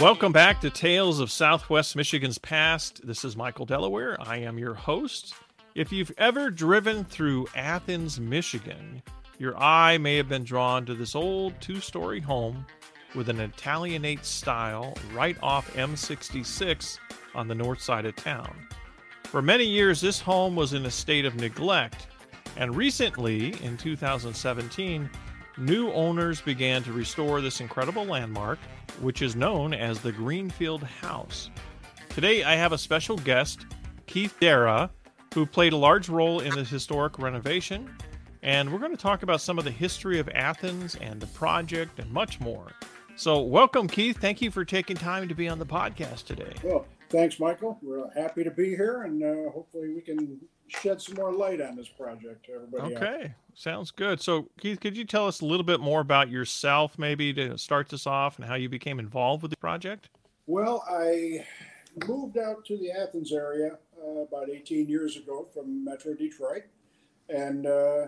Welcome back to Tales of Southwest Michigan's Past. This is Michael Delaware. I am your host. If you've ever driven through Athens, Michigan, your eye may have been drawn to this old two story home with an Italianate style right off M66 on the north side of town. For many years, this home was in a state of neglect, and recently, in 2017, new owners began to restore this incredible landmark, which is known as the Greenfield House. Today, I have a special guest, Keith Dara, who played a large role in this historic renovation. And we're going to talk about some of the history of Athens and the project and much more. So, welcome, Keith. Thank you for taking time to be on the podcast today. Well, thanks, Michael. We're happy to be here, and uh, hopefully, we can shed some more light on this project to everybody. Okay, out. Sounds good. So, Keith, could you tell us a little bit more about yourself, maybe to start this off, and how you became involved with the project? Well, I moved out to the Athens area uh, about 18 years ago from Metro Detroit and uh,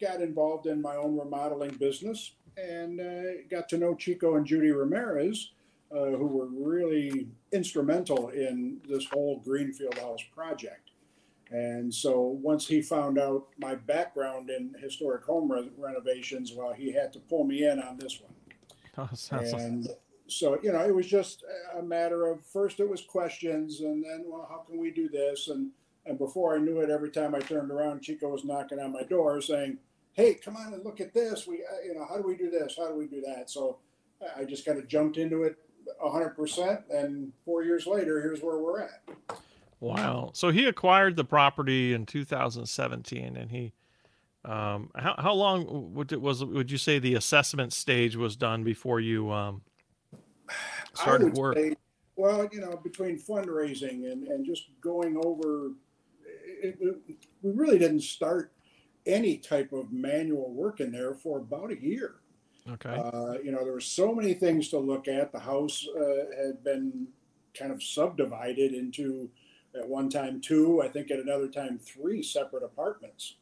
got involved in my own remodeling business and uh, got to know Chico and Judy Ramirez, uh, who were really instrumental in this whole Greenfield House project. And so once he found out my background in historic home re- renovations, well, he had to pull me in on this one. Oh, and so you know it was just a matter of first it was questions and then well how can we do this? And and before i knew it every time i turned around chico was knocking on my door saying hey come on and look at this. We uh, you know how do we do this? How do we do that? So i just kind of jumped into it 100% and four years later here's where we're at wow so he acquired the property in 2017 and he um, how, how long would it was would you say the assessment stage was done before you um, started work? Say, well, you know, between fundraising and, and just going over, it, it, we really didn't start any type of manual work in there for about a year. Okay. Uh, you know, there were so many things to look at. The house uh, had been kind of subdivided into, at one time, two, I think at another time, three separate apartments.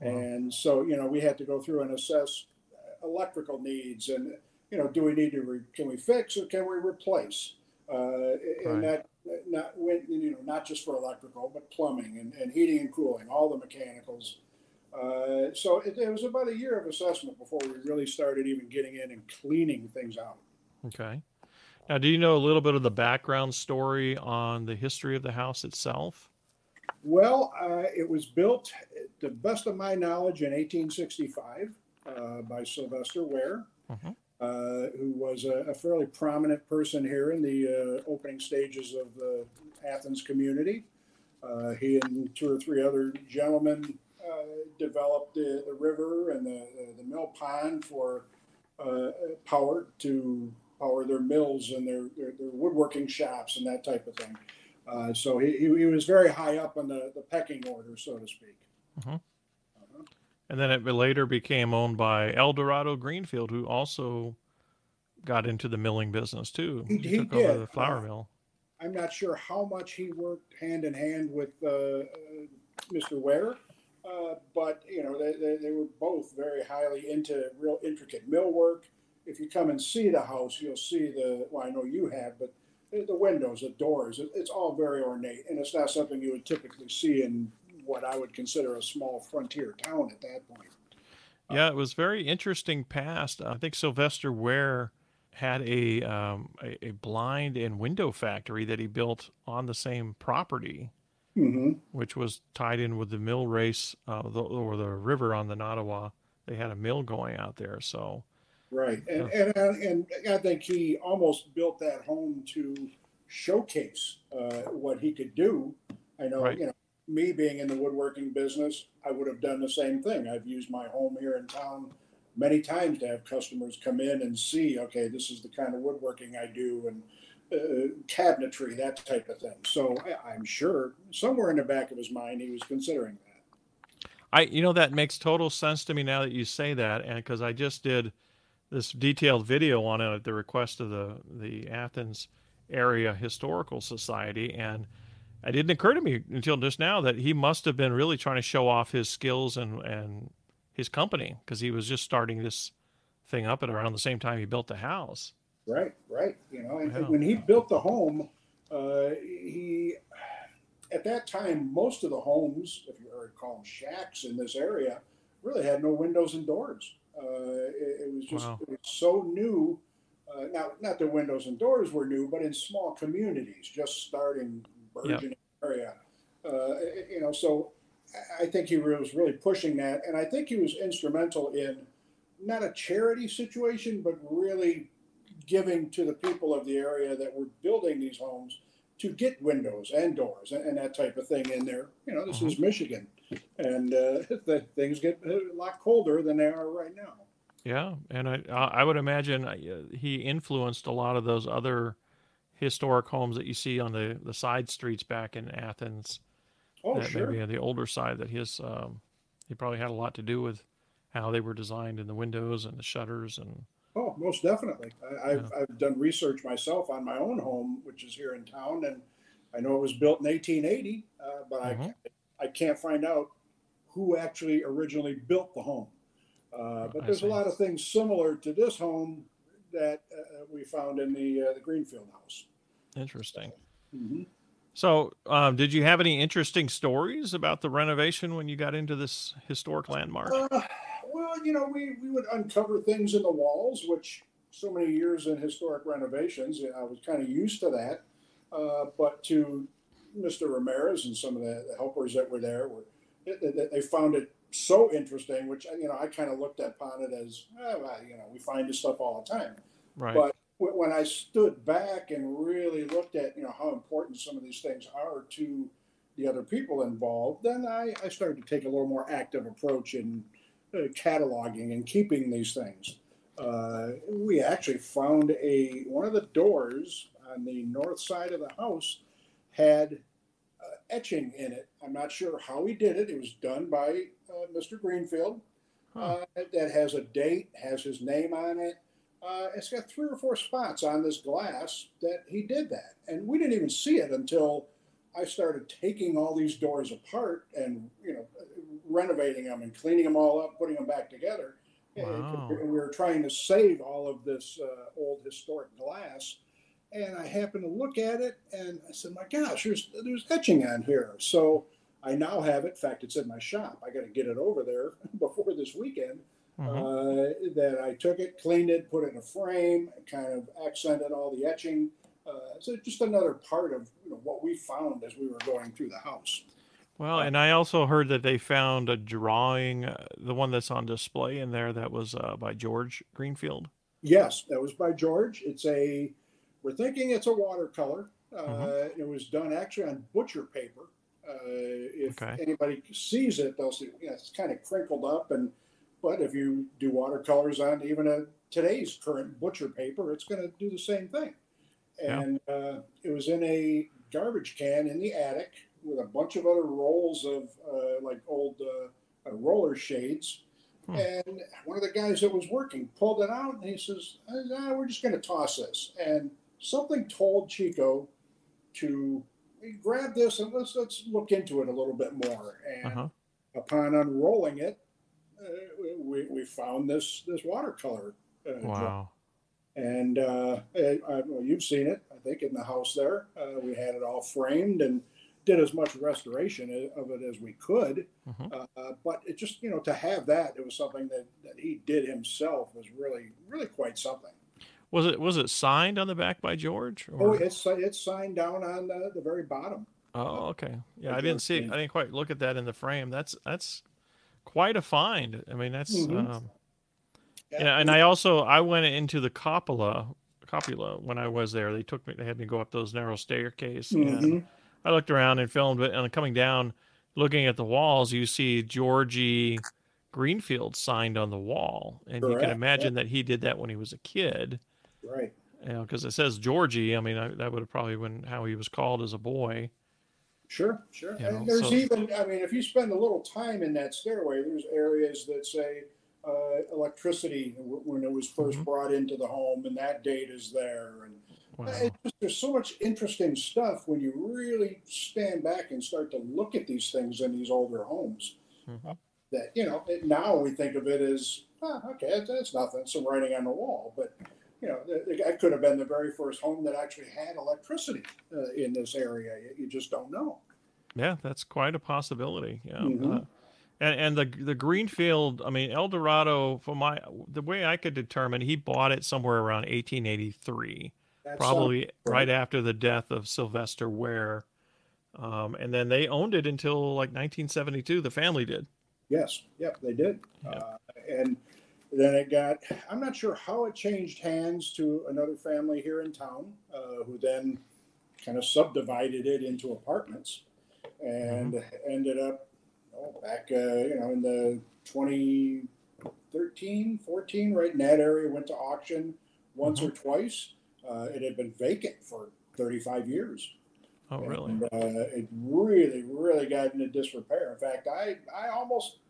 Wow. And so, you know, we had to go through and assess electrical needs and you know, do we need to re, can we fix or can we replace? Uh, and that not you know not just for electrical but plumbing and, and heating and cooling, all the mechanicals. Uh, so it, it, was about a year of assessment before we really started even getting in and cleaning things out. Okay. Now, do you know a little bit of the background story on the history of the house itself? Well, uh, it was built, to the best of my knowledge, in 1865 uh, by Sylvester Ware. Mm-hmm. Uh, who was a, a, fairly prominent person here in the uh, opening stages of the Athens community. Uh, he and two or three other gentlemen uh, developed the, the, river and the, the mill pond for uh, power to power their mills and their, their, their, woodworking shops and that type of thing. so he, he, was very high up on the, the pecking order, so to speak. Mm-hmm. And then it later became owned by El Dorado Greenfield, who also got into the milling business too. He, he, he took did. over the flour uh, mill. I'm not sure how much he worked hand in hand with uh, uh, Mr. Ware, uh, but you know they, they, they, were both very highly into real intricate mill work. If you come and see the house, you'll see the well, I know you have, but the windows, the doors, it's all very ornate, and it's not something you would typically see in what I would consider a small frontier town at that point. Yeah, it was very interesting past. I think Sylvester Ware had a, um, a, a blind and window factory that he built on the same property, mm-hmm. which was tied in with the mill race uh, the, or the river on the Nottawa. They had a mill going out there, so right. And uh, and, and I think he almost built that home to showcase uh, what he could do. I know, right. you know, me being in the woodworking business, I would have done the same thing. I've used my home here in town many times to have customers come in and see, okay, this is the kind of woodworking I do and uh, cabinetry, that type of thing. So I, I'm sure somewhere in the back of his mind he was considering that. I, you know, that makes total sense to me now that you say that, and because I just did this detailed video on it at the request of the the Athens Area Historical Society, and it didn't occur to me until just now that he must have been really trying to show off his skills and and his company because he was just starting this thing up at around the same time he built the house. Right, right. You know, and Wow. when he built the home, uh, he at that time most of the homes, if you were to call them shacks in this area, really had no windows and doors. Uh, it, it was just Wow. it was so new. Uh, not not the windows and doors were new, but in small communities, just starting burgeoning area. Uh, you know, so I- think he was really pushing that, and I think he was instrumental in not a charity situation, but really giving to the people of the area that were building these homes to get windows and doors and, and that type of thing in there. You know, this is Michigan, and uh, the things get a lot colder than they are right now. Yeah, and I I would imagine uh, he influenced a lot of those other historic homes that you see on the the side streets back in Athens. Oh, that sure. maybe on the older side that his um, he probably had a lot to do with how they were designed in the windows and the shutters and Oh, most definitely. I, I've, I've done research myself on my own home, which is here in town, and I know it was built in 1880, uh, but Mhm. I, I can't find out who actually originally built the home. Uh, but there's a lot of things similar to this home that uh, we found in the uh, the Greenfield house. interesting. hmm So, um, did you have any interesting stories about the renovation when you got into this historic landmark? Uh, well, you know, we, we would uncover things in the walls, which so many years in historic renovations, I was kind of used to that. Uh, but to Mr. Ramirez and some of the, helpers that were there, were they, found it so interesting, which you know I kind of looked upon it as, oh, well, you know, we find this stuff all the time. Right. But when I stood back and really looked at you know how important some of these things are to the other people involved, then I, I started to take a little more active approach in uh, cataloging and keeping these things. Uh, we actually found a one of the doors on the north side of the house had uh, etching in it. I'm not sure how he did it. It was done by uh, Mr. Greenfield. Huh. Uh, that has a date, has his name on it. Uh, it's got three or four spots on this glass that he did that, and we didn't even see it until I started taking all these doors apart and you know renovating them and cleaning them all up, putting them back together. Wow. And we were trying to save all of this uh, old historic glass, and I happened to look at it and I said, "My gosh, there's there's etching on here." So I now have it. In fact, it's in my shop. I got to get it over there before this weekend Mhm. uh, that I took it, cleaned it, put it in a frame, kind of accented all the etching. Uh, so just another part of you know, what we found as we were going through the house. Well, and I also heard that they found a drawing, uh, the one that's on display in there, that was uh, by George Greenfield. Yes, that was by George. It's a, we're thinking it's a watercolor. Uh, Mhm. It was done actually on butcher paper. Uh, if Okay. anybody sees it, they'll see you know, it's kind of crinkled up. And but if you do watercolors on even a today's current butcher paper, it's going to do the same thing. Yeah. And uh, it was in a garbage can in the attic with a bunch of other rolls of uh, like old uh, uh, roller shades. Hmm. And one of the guys that was working pulled it out and he says, ah, We're just going to toss this. And something told Chico to grab this and let's, let's look into it a little bit more. And Uh-huh. upon unrolling it, uh, we, we found this, this watercolor. Uh. Wow. And uh, I, I, well, you've seen it, I think, in the house there. Uh, we had it all framed and did as much restoration of it as we could. Mhm. Uh, but it just, you know, to have that, it was something that, that he did himself was really, really quite something. Was it was it signed on the back by George? Oh, it's it's signed down on the, the very bottom. Oh, okay. Yeah, I didn't see. it. I didn't quite look at that in the frame. That's that's quite a find. I mean, that's Mhm. um, yeah. And I also I went into the cupola cupola when I was there. They took me. They had me go up those narrow staircase, and Mhm. I looked around and filmed it. And coming down, looking at the walls, you see Georgie Greenfield signed on the wall, and you Correct, can yeah. imagine that he did that when he was a kid. Right. You know, because it says Georgie. I mean, I, that would have probably been how he was called as a boy. Sure, sure. You and know, there's so- even, I mean, if you spend a little time in that stairway, there's areas that say uh, electricity w- when it was 1st Mhm. brought into the home, and that date is there. And Wow. just, there's so much interesting stuff when you really stand back and start to look at these things in these older homes. Mhm. That you know, it, now we think of it as oh, okay, that's nothing, some writing on the wall, but. You know, that could have been the very first home that actually had electricity uh, in this area. You just don't know. Yeah, that's quite a possibility. Yeah. Mm-hmm. Uh, and, and the the greenfield, I mean, El Dorado, for my the way I could determine, he bought it somewhere around 1883, that's probably right after the death of Sylvester Ware, um, and then they owned it until like 1972. The family did. Yes, yep, they did, yeah. uh, and then it got, I'm not sure how it changed hands to another family here in town, uh, who then kind of subdivided it into apartments and mm-hmm. ended up oh, back, uh, you know, in the 2013, 14, right in that area, went to auction once mm-hmm. or twice. Uh, it had been vacant for 35 years. Oh, really? And, uh, it really, really got into disrepair. In fact, I, I almost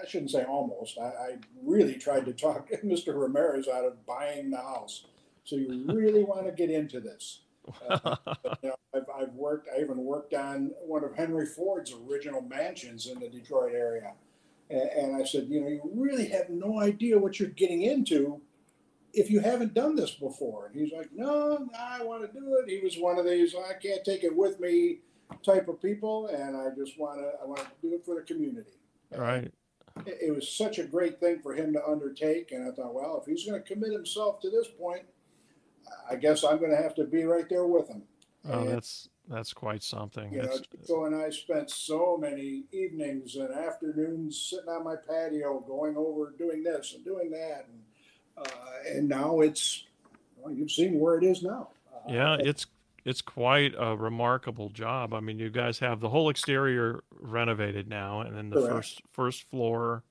I shouldn't say almost. I, I, really tried to talk Mr. Ramirez out of buying the house. So you really want to get into this. Uh, but, you know, I've, I've, worked. I even worked on one of Henry Ford's original mansions in the Detroit area, and, and I said, you know, you really have no idea what you're getting into if you haven't done this before. And he's like, no, I want to do it. He was one of these I can't take it with me type of people, and I just want to I want to do it for the community. Right it was such a great thing for him to undertake. And I thought, well, if he's going to commit himself to this point, I guess I'm going to have to be right there with him. Oh, and, that's that's quite something. You that's, know, Chico and I spent so many evenings and afternoons sitting on my patio, going over doing this and doing that, and uh, and now it's well, you've seen where it is now. Uh, yeah, it's it's quite a remarkable job. I mean, you guys have the whole exterior renovated now, and then the correct. first first floor,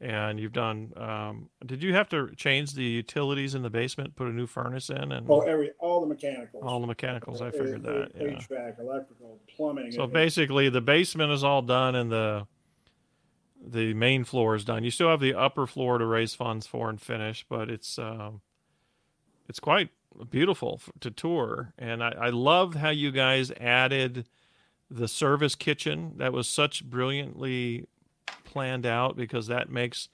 and you've done. Um, did you have to change the utilities in the basement, put a new furnace in, and oh, every all the mechanicals, all the mechanicals. I figured that. Yeah. HVAC, electrical, plumbing. So basically, the basement is all done, and the the main floor is done. You still have the upper floor to raise funds for and finish, but it's um, it's quite beautiful to tour. And I, I loved how you guys added the service kitchen. That was such brilliantly planned out because that makes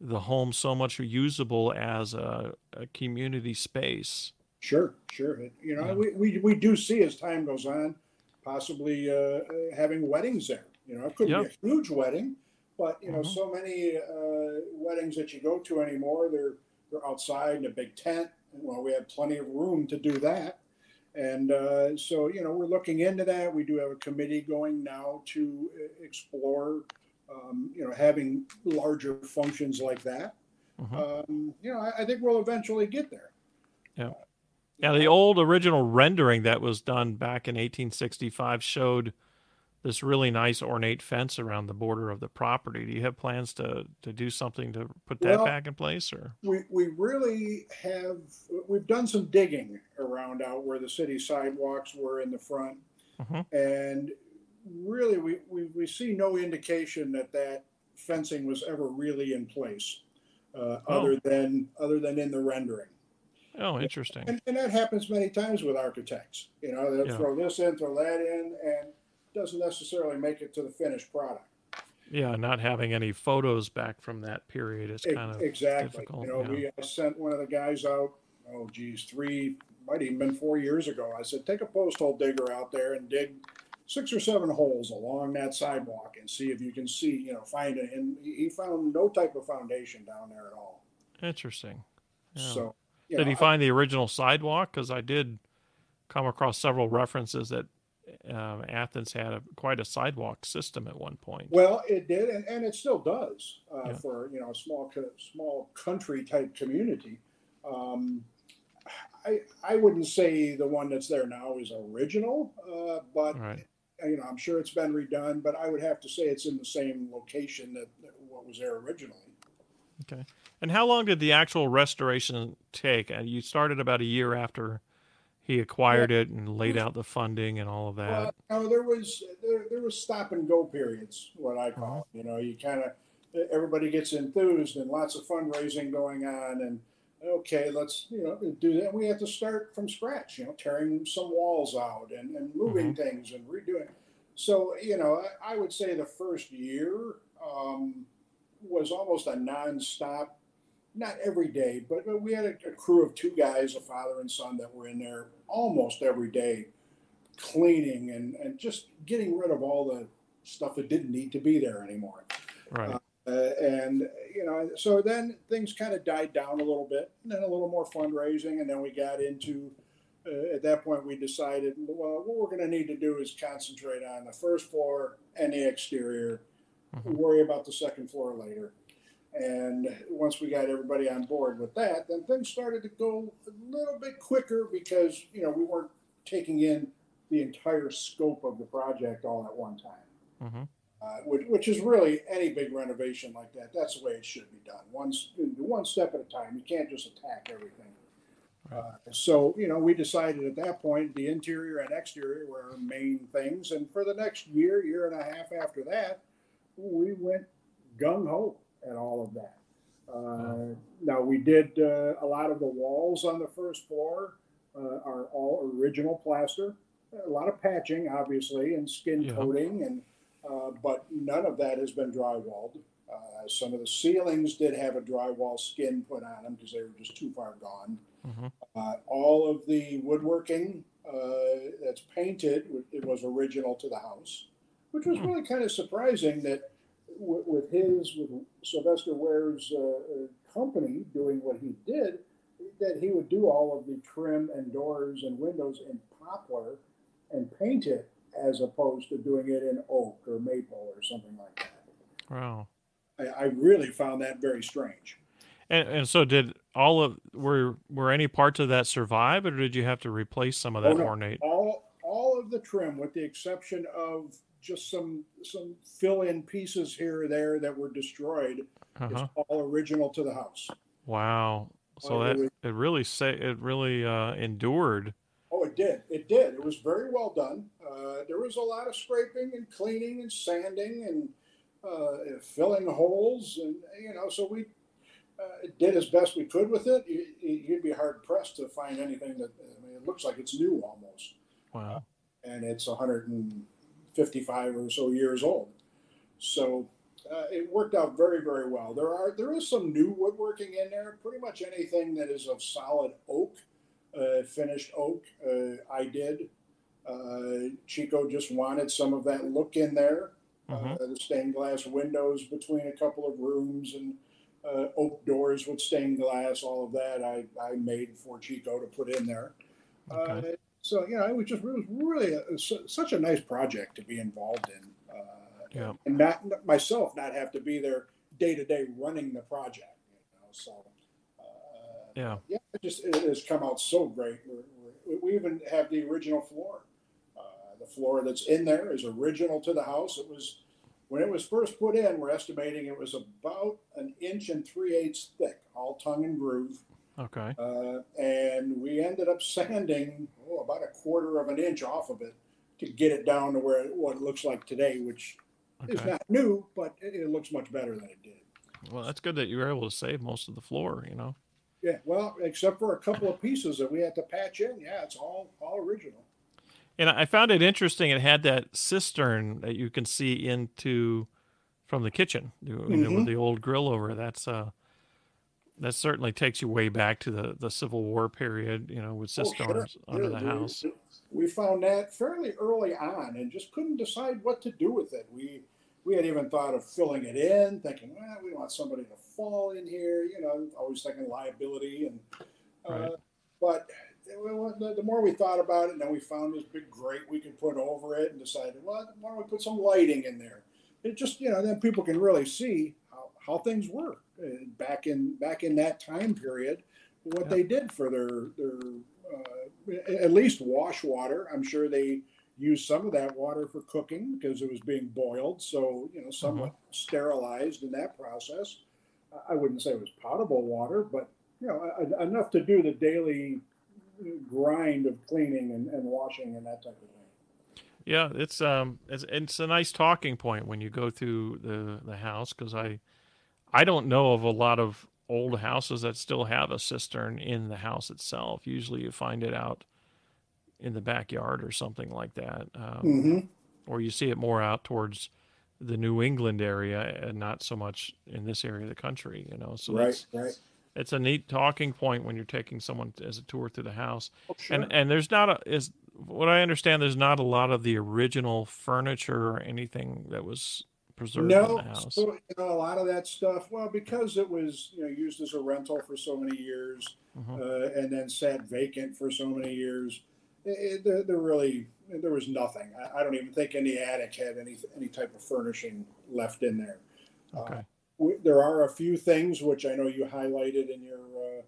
the home so much usable as a, a community space. Sure, sure. You know, yeah. we, we, we do see as time goes on, possibly uh, having weddings there. You know, it could yep. be a huge wedding, but you know, mm-hmm. so many uh, weddings that you go to anymore, they're they're outside in a big tent well, we have plenty of room to do that. And uh, so, you know, we're looking into that. We do have a committee going now to uh, explore, um, you know, having larger functions like that. Mm-hmm. Um, you know, I, I, think we'll eventually get there. Yeah. Yeah. The old original rendering that was done back in 1865 showed this really nice ornate fence around the border of the property. Do you have plans to to do something to put that well, back in place or we we really have we've done some digging around out where the city sidewalks were in the front mm-hmm. and really we, we we see no indication that that fencing was ever really in place uh, oh. other than other than in the rendering Oh, interesting. And, and, that happens many times with architects. You know, they'll yeah. throw this in, throw that in, and doesn't necessarily make it to the finished product. Yeah, not having any photos back from that period is kind of exactly. Difficult, you know, yeah. we I sent one of the guys out. Oh, geez, three might even been four years ago. I said, take a post hole digger out there and dig six or seven holes along that sidewalk and see if you can see, you know, find it. And he found no type of foundation down there at all. Interesting. Yeah. So, did know, he find I, the original sidewalk? Because I did come across several references that um, Athens had a, quite a sidewalk system at one point. Well, it did, and, and it still does uh, yeah. for you know a small small country type community. Um, I I wouldn't say the one that's there now is original, uh, but right. you know I'm sure it's been redone. But I would have to say it's in the same location that, that what was there originally. Okay. And how long did the actual restoration take? And you started about a year after he acquired yeah. it and laid out the funding and all of that. Well, no, there was there, there was stop and go periods, what I call. Uh-huh. You know, you kind of everybody gets enthused and lots of fundraising going on, and okay, let's you know do that. We have to start from scratch. You know, tearing some walls out and, and moving mm-hmm. things and redoing. So you know, I, I would say the first year um, was almost a nonstop not every day, but, but we had a, a crew of two guys, a father and son, that were in there almost every day, cleaning and, and just getting rid of all the stuff that didn't need to be there anymore. Right. Uh, and you know, so then things kind of died down a little bit, and then a little more fundraising, and then we got into. Uh, at that point, we decided, well, what we're going to need to do is concentrate on the first floor and the exterior. Mhm. Worry about the second floor later. And once we got everybody on board with that, then things started to go a little bit quicker because you know we weren't taking in the entire scope of the project all at one time hmm uh, which, which is really any big renovation like that. That's the way it should be done. One, one step at a time. You can't just attack everything. Uh, so, you know, we decided at that point the interior and exterior were our main things. And for the next year, year and a half after that, we went gung ho at all of that. Uh, now, we did uh, a lot of the walls on the first floor uh, are all original plaster. A lot of patching, obviously, and skin Yeah. coating and uh, but none of that has been drywalled. Uh, some of the ceilings did have a drywall skin put on them because they were just too far gone. hmm Uh, all of the woodworking uh, that's painted, it was original to the house, which was Hmm. really kind of surprising that with, with his, with Sylvester Ware's uh, uh, company doing what he did, that he would do all of the trim and doors and windows in poplar and paint it as opposed to doing it in oak or maple or something like that. Wow. I, I really found that very strange. And and so did all of were were any parts of that survive, or did you have to replace some of that Oh, no. ornate? All all of the trim, with the exception of just some some fill in pieces here or there that were destroyed, Uh-huh. is all original to the house. Wow. So that really? it really say it really uh, endured. Oh, it did. It did. It was very well done. Uh, there was a lot of scraping and cleaning and sanding and uh, filling holes, and you know, so we uh, did as best we could with it. You, you'd be hard pressed to find anything that I mean, it looks like it's new almost, Wow. and it's 155 or so years old. So uh, it worked out very, very well. There are there is some new woodworking in there. Pretty much anything that is of solid oak, uh, finished oak, uh, I did. Uh, Chico just wanted some of that look in there. Uh, the stained glass windows between a couple of rooms and uh, oak doors with stained glass. All of that I, I made for Chico to put in there. Okay. Uh, so you know, it was just it was really a, such a nice project to be involved in, uh, Yeah. and not myself not have to be there day to day running the project. You know, so uh, Yeah. yeah, it just it has come out so great. We're, we're, we even have the original floor. Uh, the floor that's in there is original to the house. It was when it was first put in. We're estimating it was about an inch and three eighths thick, all tongue and groove. Okay. Uh, and we ended up sanding oh, about a quarter of an inch off of it to get it down to where what it looks like today, which is not new, but it, it looks much better than it did. Well, that's good that you were able to save most of the floor. You know. Yeah, well, except for a couple of pieces that we had to patch in. Yeah, it's all all original. And I found it interesting. It had that cistern that you can see into from the kitchen, you know, Mhm. with the old grill over. That's uh, that certainly takes you way back to the the Civil War period. You know, with Oh, sure, under sure. the house. We found that fairly early on and just couldn't decide what to do with it. We we had even thought of filling it in, thinking, well, we want somebody to fall in here, you know, always thinking liability and uh, Right. but the, more we thought about it, and then we found this big grate we could put over it, and decided, well, why don't we put some lighting in there? It just, you know, then people can really see how, how things were uh, back in back in that time period, what Yeah. they did for their their uh, at least wash water. I'm sure they used some of that water for cooking because it was being boiled, so you know, somewhat sterilized in that process. I- I wouldn't say it was potable water, but you know, a- enough to do the daily grind of cleaning and, and washing and that type of thing. Yeah, it's um, it's it's a nice talking point when you go through the the house because I, I don't know of a lot of old houses that still have a cistern in the house itself. Usually, you find it out in the backyard or something like that, um, Mm-hmm. or you see it more out towards the New England area and not so much in this area of the country. You know, so right, right. it's a neat talking point when you're taking someone as a tour through the house. Oh, sure. And and there's not a is what I understand. There's not a lot of the original furniture or anything that was preserved in no, the house. so you know a lot of that stuff. Well, because it was you know used as a rental for so many years, Mhm. uh, and then sat vacant for so many years, it, it, there, there really there was nothing. I, I don't even think any attic had any any type of furnishing left in there. Okay. w- there are a few things which I know you highlighted in your uh,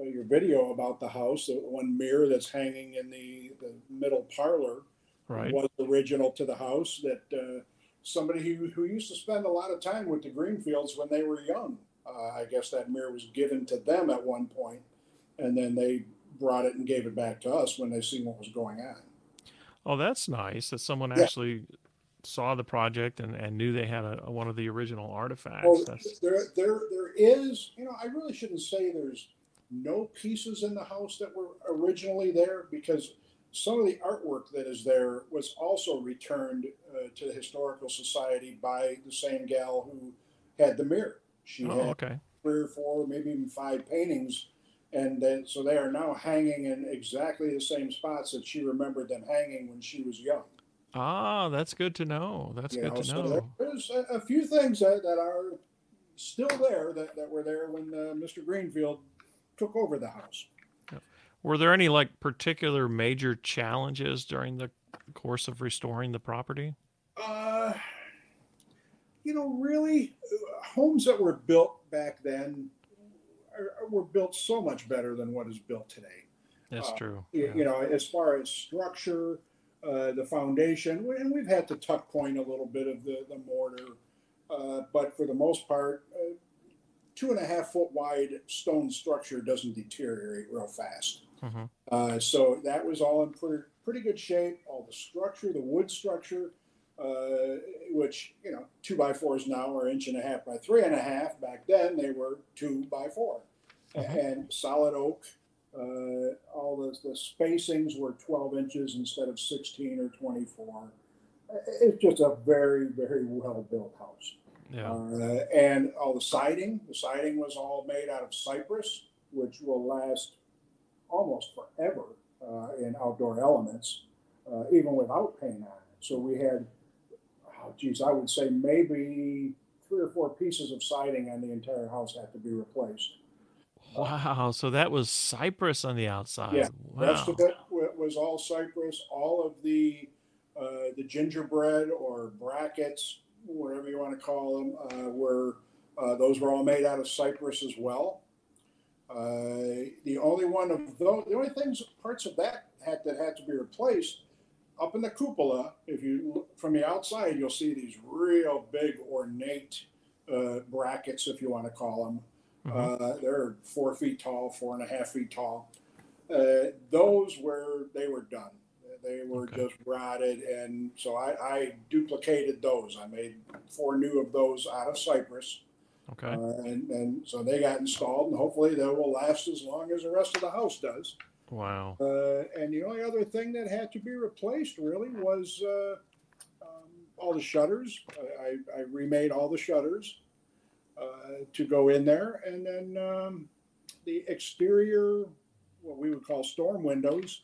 uh, your video about the house. The one mirror that's hanging in the, the middle parlor Right. was original to the house. That uh, somebody who, who used to spend a lot of time with the Greenfields when they were young. Uh, I guess that mirror was given to them at one point, and then they brought it and gave it back to us when they seen what was going on. Oh, that's nice that someone Yeah. actually saw the project and, and knew they had a, a- one of the original artifacts. Well, That's there, there, there is. You know, I really shouldn't say there's no pieces in the house that were originally there because some of the artwork that is there was also returned uh, to the historical society by the same gal who had the mirror. She oh, had okay. three or four, maybe even five paintings, and then so they are now hanging in exactly the same spots that she remembered them hanging when she was young. Ah, that's good to know. That's You good know, to know. there- there's a, a few things that, that are still there that, that were there when uh, Mr. Greenfield took over the house. Were there any like particular major challenges during the course of restoring the property? Uh, you know, really, uh, homes that were built back then are, are- were built so much better than what is built today. That's Uh, true. You, yeah. you know, as far as structure, uh, the foundation, and we've had to tuck point a little bit of the, the mortar, uh, but for the most part, uh, two and a half foot wide stone structure doesn't deteriorate real fast. Mhm. Uh, so that was all in pretty, pretty good shape. All the structure, the wood structure, uh, which you know, two by fours now are inch and a half by three and a half. Back then, they were two by 4 Mhm. and solid oak. Uh, all the, the spacings were 12 inches instead of 16 or 24. It's just a very, very well built house. Yeah. Uh, and all the siding, the siding was all made out of cypress, which will last almost forever uh, in outdoor elements, uh, even without paint on it. So we had, oh, geez, I would say maybe three or four pieces of siding on the entire house had to be replaced. Wow. So that was cypress on the outside. Yeah, The rest of it was all cypress. All of the uh, the gingerbread or brackets, whatever you want to call them, uh, were uh, those were all made out of cypress as well. Uh, the only one of those, the only things parts of that had that had to be replaced up in the cupola. If you look from the outside, you'll see these real big ornate uh, brackets, if you want to call them. Mhm. Uh, they're four feet tall, four and a half feet tall. Uh, those were they were done. They were Okay. just rotted, and so I, I duplicated those. I made four new of those out of cypress, Okay. uh, and and so they got installed, and hopefully they will last as long as the rest of the house does. Wow. Uh, and the only other thing that had to be replaced really was uh, um, all the shutters. I, I, I remade all the shutters uh, to go in there, and then um, the exterior, what we would call storm windows,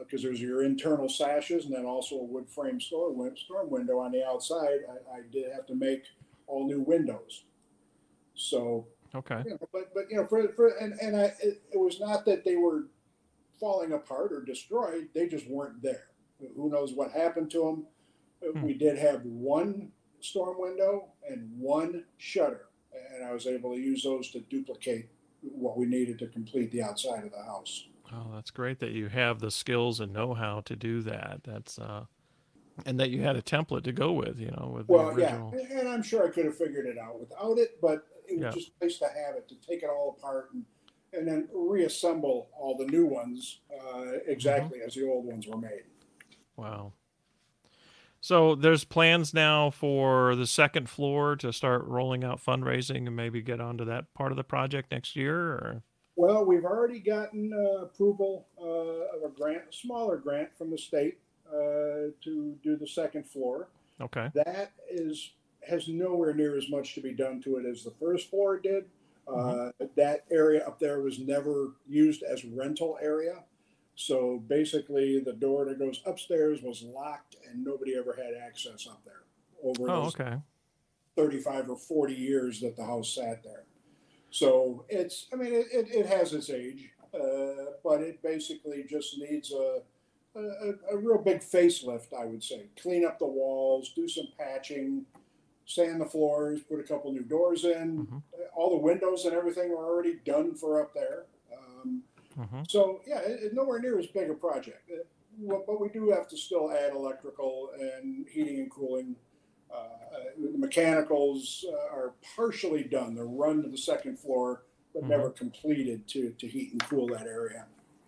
because there's your internal sashes and then also a wood frame storm, storm window on the outside. I, I did have to make all new windows. So Okay. you know, but but you know, for, for and and I, it, it was not that they were falling apart or destroyed; they just weren't there. Who knows what happened to them? Hmm. We did have one storm window and one shutter, and I was able to use those to duplicate what we needed to complete the outside of the house. Oh, that's great that you have the skills and know-how to do that. That's uh, and that you had a template to go with. You know, with Well, the yeah, and I'm sure I could have figured it out without it, but it was Yeah. just nice to have it to take it all apart and and then reassemble all the new ones uh, exactly as the old ones were made. Wow. So there's plans now for the second floor to start rolling out fundraising and maybe get onto that part of the project next year. Or Well, we've already gotten uh, approval uh, of a grant, a smaller grant from the state uh, to do the second floor. okay, That is has nowhere near as much to be done to it as the first floor did, Uh, that area up there was never used as rental area. So basically, the door that goes upstairs was locked, and nobody ever had access up there over Oh, those okay. 35 or 40 years that the house sat there. So it's, I mean, it, it, it has its age, uh, but it basically just needs a, a, a real big facelift, I would say. Clean up the walls, do some patching, sand the floors, put a couple new doors in. Mhm. All the windows and everything are already done for up there. Um, hmm so yeah, it, it nowhere near as big a project, well, but we do have to still add electrical and heating and cooling. Uh, uh, the mechanicals uh, are partially done; they're run to the second floor, but Mhm. never completed to to heat and cool that area.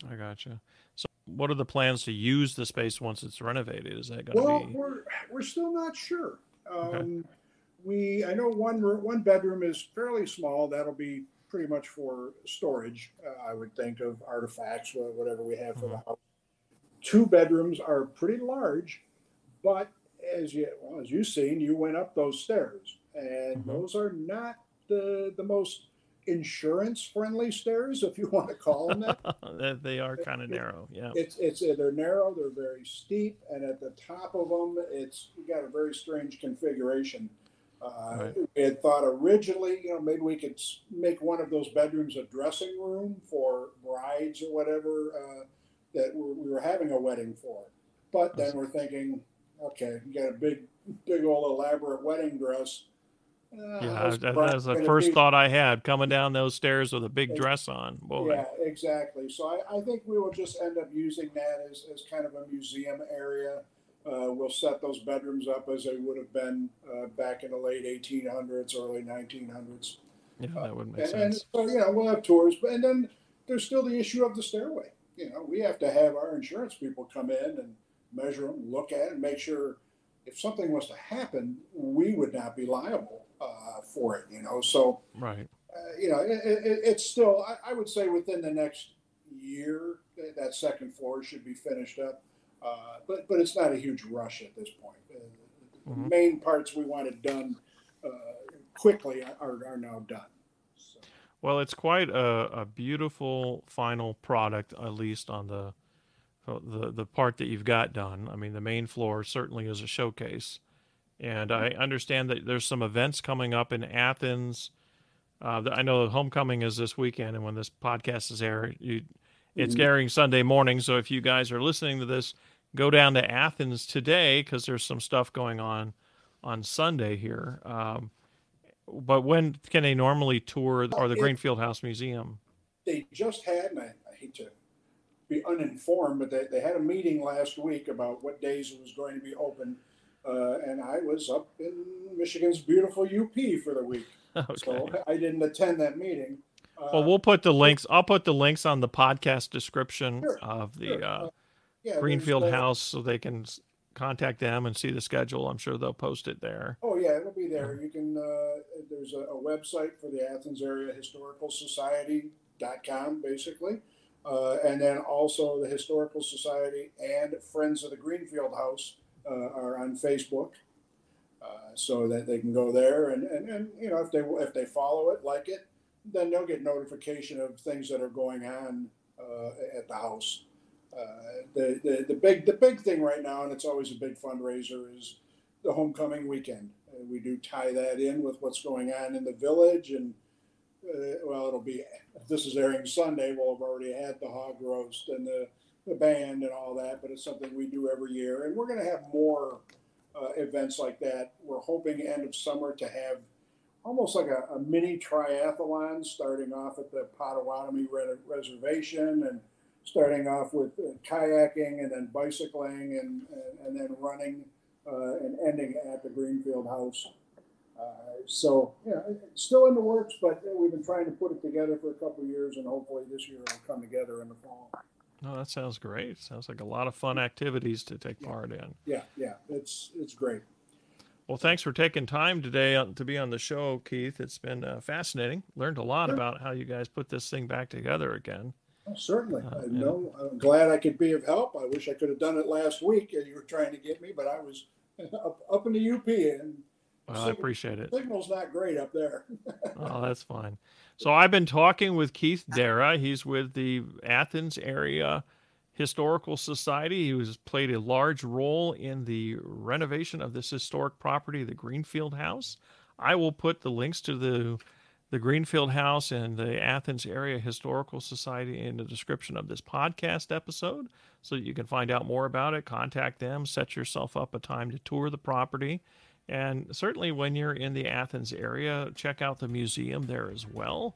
I gotcha. So, what are the plans to use the space once it's renovated? Is that going to Well, be? we're we're still not sure. Okay. We I know one one bedroom is fairly small. That'll be pretty much for storage. Uh, I would think of artifacts, whatever we have for the house. Two bedrooms are pretty large, but as you well, as you've seen, you went up those stairs, and Mhm. those are not the the most insurance friendly stairs, if you want to call them that. They are kind of narrow. Yeah. It's it's uh, they're narrow, they're very steep, and at the top of them, it's you got a very strange configuration. Uh, Right. We had thought originally, you know, maybe we could make one of those bedrooms a dressing room for brides or whatever uh, that we we were having a wedding for. But then we're thinking, okay, you got a big, big old elaborate wedding dress. Uh, Yeah, that, was the first be- thought I had coming down those stairs with a big Ex- dress on. Boy. Yeah, exactly. So I, I think we will just end up using that as, as kind of a museum area. Uh, we'll set those bedrooms up as they would have been uh, back in the late 1800s, early 1900s. Yeah, that would make And, and sense. so, you know, we'll have tours. But, and then there's still the issue of the stairway. You know, we have to have our insurance people come in and measure them, look at it, and make sure if something was to happen, we would not be liable uh, for it, you know. So, Right. uh, you know, it, it, it's still, I, I would say within the next year, that second floor should be finished up. Uh, but, but it's not a huge rush at this point. Uh, the Mhm. main parts we wanted done uh, quickly are, are now done. So, Well, it's quite a, a beautiful final product, at least on the the the part that you've got done. I mean, the main floor certainly is a showcase, and I understand that there's some events coming up in Athens. Uh, I know the homecoming is this weekend, and when this podcast is aired, you, it's Mhm. airing Sunday morning. So if you guys are listening to this, go down to Athens today because there's some stuff going on on Sunday here. Um, but when can they normally tour or the It- Greenfield House Museum? they just had, and I, I hate to be uninformed, but they, they had a meeting last week about what days it was going to be open. Uh, and I was up in Michigan's beautiful UP for the week. Okay. So I didn't attend that meeting. Uh, Well, we'll put the links. I'll put the links on the podcast description Sure, of the sure. uh, Uh, yeah, Greenfield House, so they can contact them and see the schedule. I'm sure they'll post it there. Oh yeah, it'll be there. You can. Uh, there's a, a website for the Athens Area Historical Society.com, basically, uh, and then also the Historical Society and Friends of the Greenfield House uh, are on Facebook, uh, so that they can go there and, and, and you know if they if they follow it, like it, then they'll get notification of things that are going on uh, at the house. Uh, the, the the big the big thing right now, and it's always a big fundraiser, is the homecoming weekend. Uh, we do tie that in with what's going on in the village, and uh, well, it'll be this is airing Sunday. We'll have already had the hog roast and the the band and all that, but it's something we do every year, and we're going to have more uh, events like that. We're hoping end of summer to have almost like a, a mini triathlon, starting off at the Potawatomi Re- Reservation and starting off with uh, kayaking and then bicycling and, and, and then running uh, and ending at the Greenfield House. Uh, so, yeah, it's still in the works, but we've been trying to put it together for a couple of years, and hopefully this year it'll come together in the fall. No, that sounds great. Sounds like a lot of fun activities to take part in. Yeah, yeah, it's it's great. Well, thanks for taking time today to be on the show, Keith. It's been uh, fascinating. Learned a lot Sure. about how you guys put this thing back together again. Oh, certainly. Uh, I know. I'm glad I could be of help. I wish I could have done it last week. You were trying to get me, but I was up, up in the UP, and Well, I appreciate it. signal's not great up there. Oh, that's fine. So I've been talking with Keith Dara. He's with the Athens area Historical Society. He was played a large role in the renovation of this historic property, the Greenfield House. I will put the links to the the Greenfield House and the Athens Area Historical Society in the description of this podcast episode so you can find out more about it. Contact them, set yourself up a time to tour the property. And certainly when you're in the Athens area, check out the museum there as well.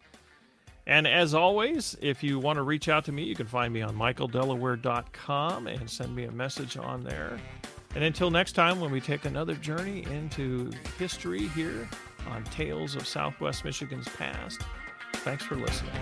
And as always, if you want to reach out to me, you can find me on michaeldelaware.com and send me a message on there. And until next time, when we take another journey into history here on Tales of Southwest Michigan's Past, thanks for listening.